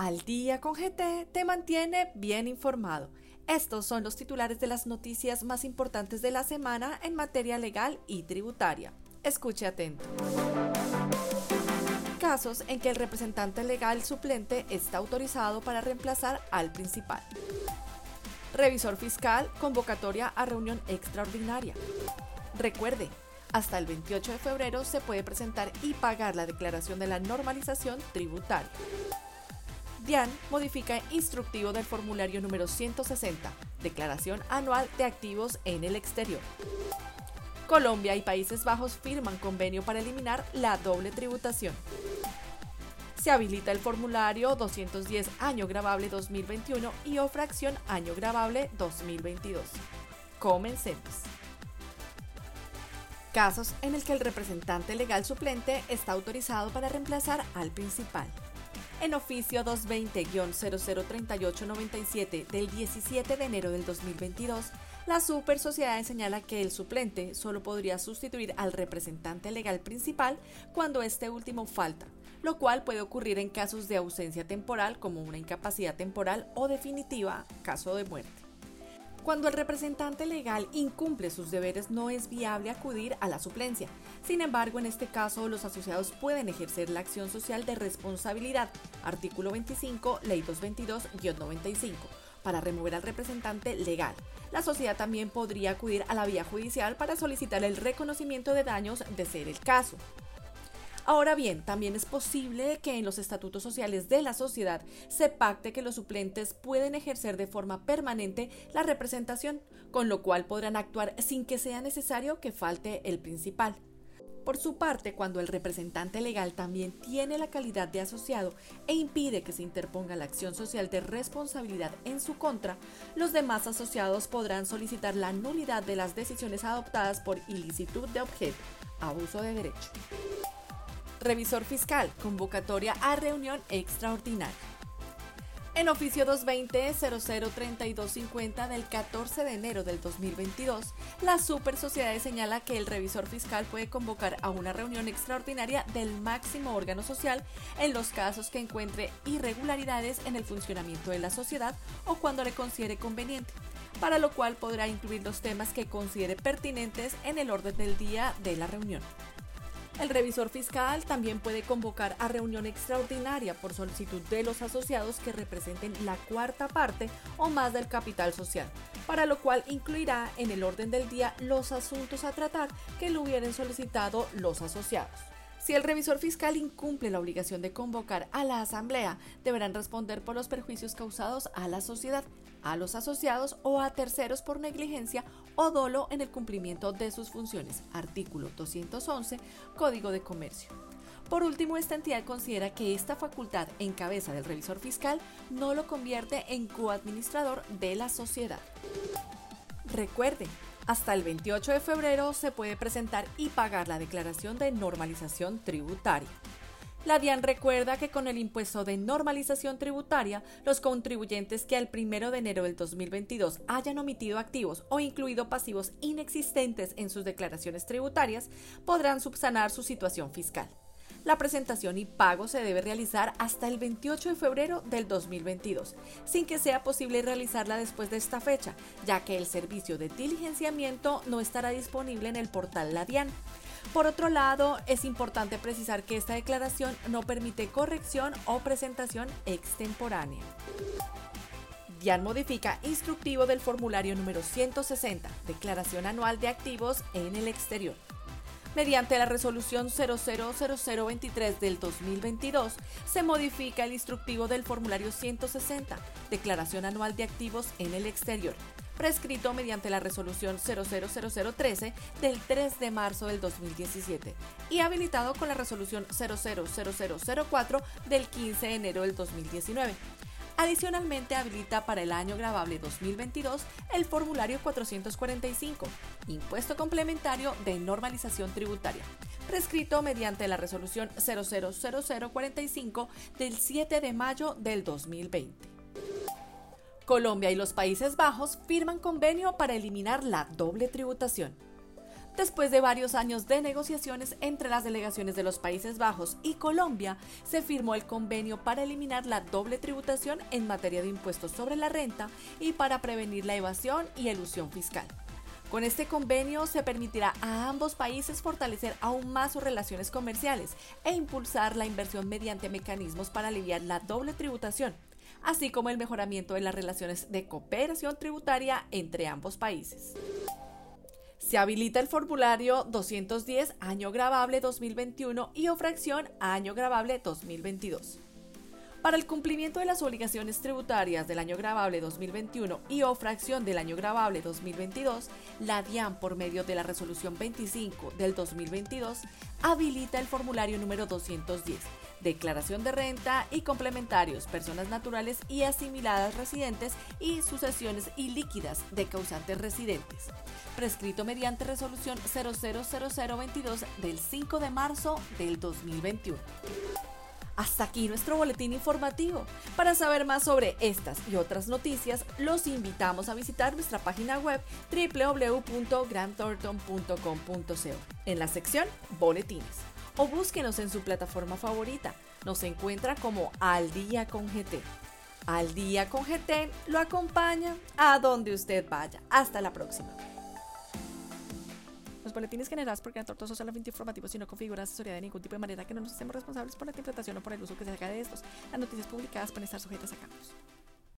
Al día con GT te mantiene bien informado. Estos son los titulares de las noticias más importantes de la semana en materia legal y tributaria. Escuche atento. Casos en que el representante legal suplente está autorizado para reemplazar al principal. Revisor fiscal, convocatoria a reunión extraordinaria. Recuerde, hasta el 28 de febrero se puede presentar y pagar la declaración de la normalización tributaria. Modifica instructivo del formulario número 160, Declaración Anual de Activos en el Exterior. Colombia y Países Bajos firman convenio para eliminar la doble tributación. Se habilita el formulario 210 Año Grabable 2021 y o fracción Año Grabable 2022. Comencemos. Casos en el que el representante legal suplente está autorizado para reemplazar al principal en oficio 220-003897 del 17 de enero del 2022, la Super Sociedad señala que el suplente solo podría sustituir al representante legal principal cuando este último falta, lo cual puede ocurrir en casos de ausencia temporal como una incapacidad temporal o definitiva, caso de muerte. Cuando el representante legal incumple sus deberes no es viable acudir a la suplencia. Sin embargo, en este caso los asociados pueden ejercer la acción social de responsabilidad, artículo 25, ley 222-95 para remover al representante legal. La sociedad también podría acudir a la vía judicial para solicitar el reconocimiento de daños de ser el caso. Ahora bien, también es posible que en los estatutos sociales de la sociedad se pacte que los suplentes pueden ejercer de forma permanente la representación, con lo cual podrán actuar sin que sea necesario que falte el principal. Por su parte, cuando el representante legal también tiene la calidad de asociado e impide que se interponga la acción social de responsabilidad en su contra, los demás asociados podrán solicitar la nulidad de las decisiones adoptadas por ilicitud de objeto, abuso de derecho. Revisor fiscal, convocatoria a reunión extraordinaria. En oficio 220-003250 del 14 de enero del 2022, la Super Sociedad señala que el revisor fiscal puede convocar a una reunión extraordinaria del máximo órgano social en los casos que encuentre irregularidades en el funcionamiento de la sociedad o cuando le considere conveniente, para lo cual podrá incluir los temas que considere pertinentes en el orden del día de la reunión. El revisor fiscal también puede convocar a reunión extraordinaria por solicitud de los asociados que representen la cuarta parte o más del capital social, para lo cual incluirá en el orden del día los asuntos a tratar que lo hubieran solicitado los asociados. Si el revisor fiscal incumple la obligación de convocar a la asamblea, deberán responder por los perjuicios causados a la sociedad, a los asociados o a terceros por negligencia o dolo en el cumplimiento de sus funciones. Artículo 211, Código de Comercio. Por último, esta entidad considera que esta facultad en cabeza del revisor fiscal no lo convierte en coadministrador de la sociedad. Recuerde, hasta el 28 de febrero se puede presentar y pagar la declaración de normalización tributaria. La DIAN recuerda que con el impuesto de normalización tributaria, los contribuyentes que al 1 de enero del 2022 hayan omitido activos o incluido pasivos inexistentes en sus declaraciones tributarias podrán subsanar su situación fiscal. La presentación y pago se debe realizar hasta el 28 de febrero del 2022, sin que sea posible realizarla después de esta fecha, ya que el servicio de diligenciamiento no estará disponible en el portal Ladian. Por otro lado, es importante precisar que esta declaración no permite corrección o presentación extemporánea. DIAN modifica instructivo del formulario número 160, Declaración Anual de Activos en el Exterior mediante la resolución 000023 del 2022, se modifica el instructivo del formulario 160, Declaración Anual de Activos en el Exterior, prescrito mediante la resolución 000013 del 3 de marzo del 2017 y habilitado con la resolución 000004 del 15 de enero del 2019 Adicionalmente habilita para el año grabable 2022 el formulario 445, impuesto complementario de normalización tributaria, prescrito mediante la resolución 000045 del 7 de mayo del 2020. Colombia y los Países Bajos firman convenio para eliminar la doble tributación. Después de varios años de negociaciones entre las delegaciones de los Países Bajos y Colombia, se firmó el convenio para eliminar la doble tributación en materia de impuestos sobre la renta y para prevenir la evasión y elusión fiscal. Con este convenio se permitirá a ambos países fortalecer aún más sus relaciones comerciales e impulsar la inversión mediante mecanismos para aliviar la doble tributación, así como el mejoramiento de las relaciones de cooperación tributaria entre ambos países. Se habilita el formulario 210 año grabable 2021 y o fracción año grabable 2022. Para el cumplimiento de las obligaciones tributarias del año grabable 2021 y o fracción del año grabable 2022, la DIAN, por medio de la resolución 25 del 2022, habilita el formulario número 210 declaración de renta y complementarios, personas naturales y asimiladas residentes y sucesiones ilíquidas de causantes residentes, prescrito mediante resolución 000022 del 5 de marzo del 2021. Hasta aquí nuestro boletín informativo. Para saber más sobre estas y otras noticias, los invitamos a visitar nuestra página web www.grandthornton.com.co en la sección Boletines o búsquenos en su plataforma favorita. Nos encuentra como Al Día con GT. Al Día con GT lo acompaña a donde usted vaya. Hasta la próxima. Los boletines generados por Torto son solamente informativos y no configuran asesoría de ningún tipo de manera que no nos hacemos responsables por la interpretación o por el uso que se haga de estos. Las noticias publicadas pueden estar sujetas a cambios.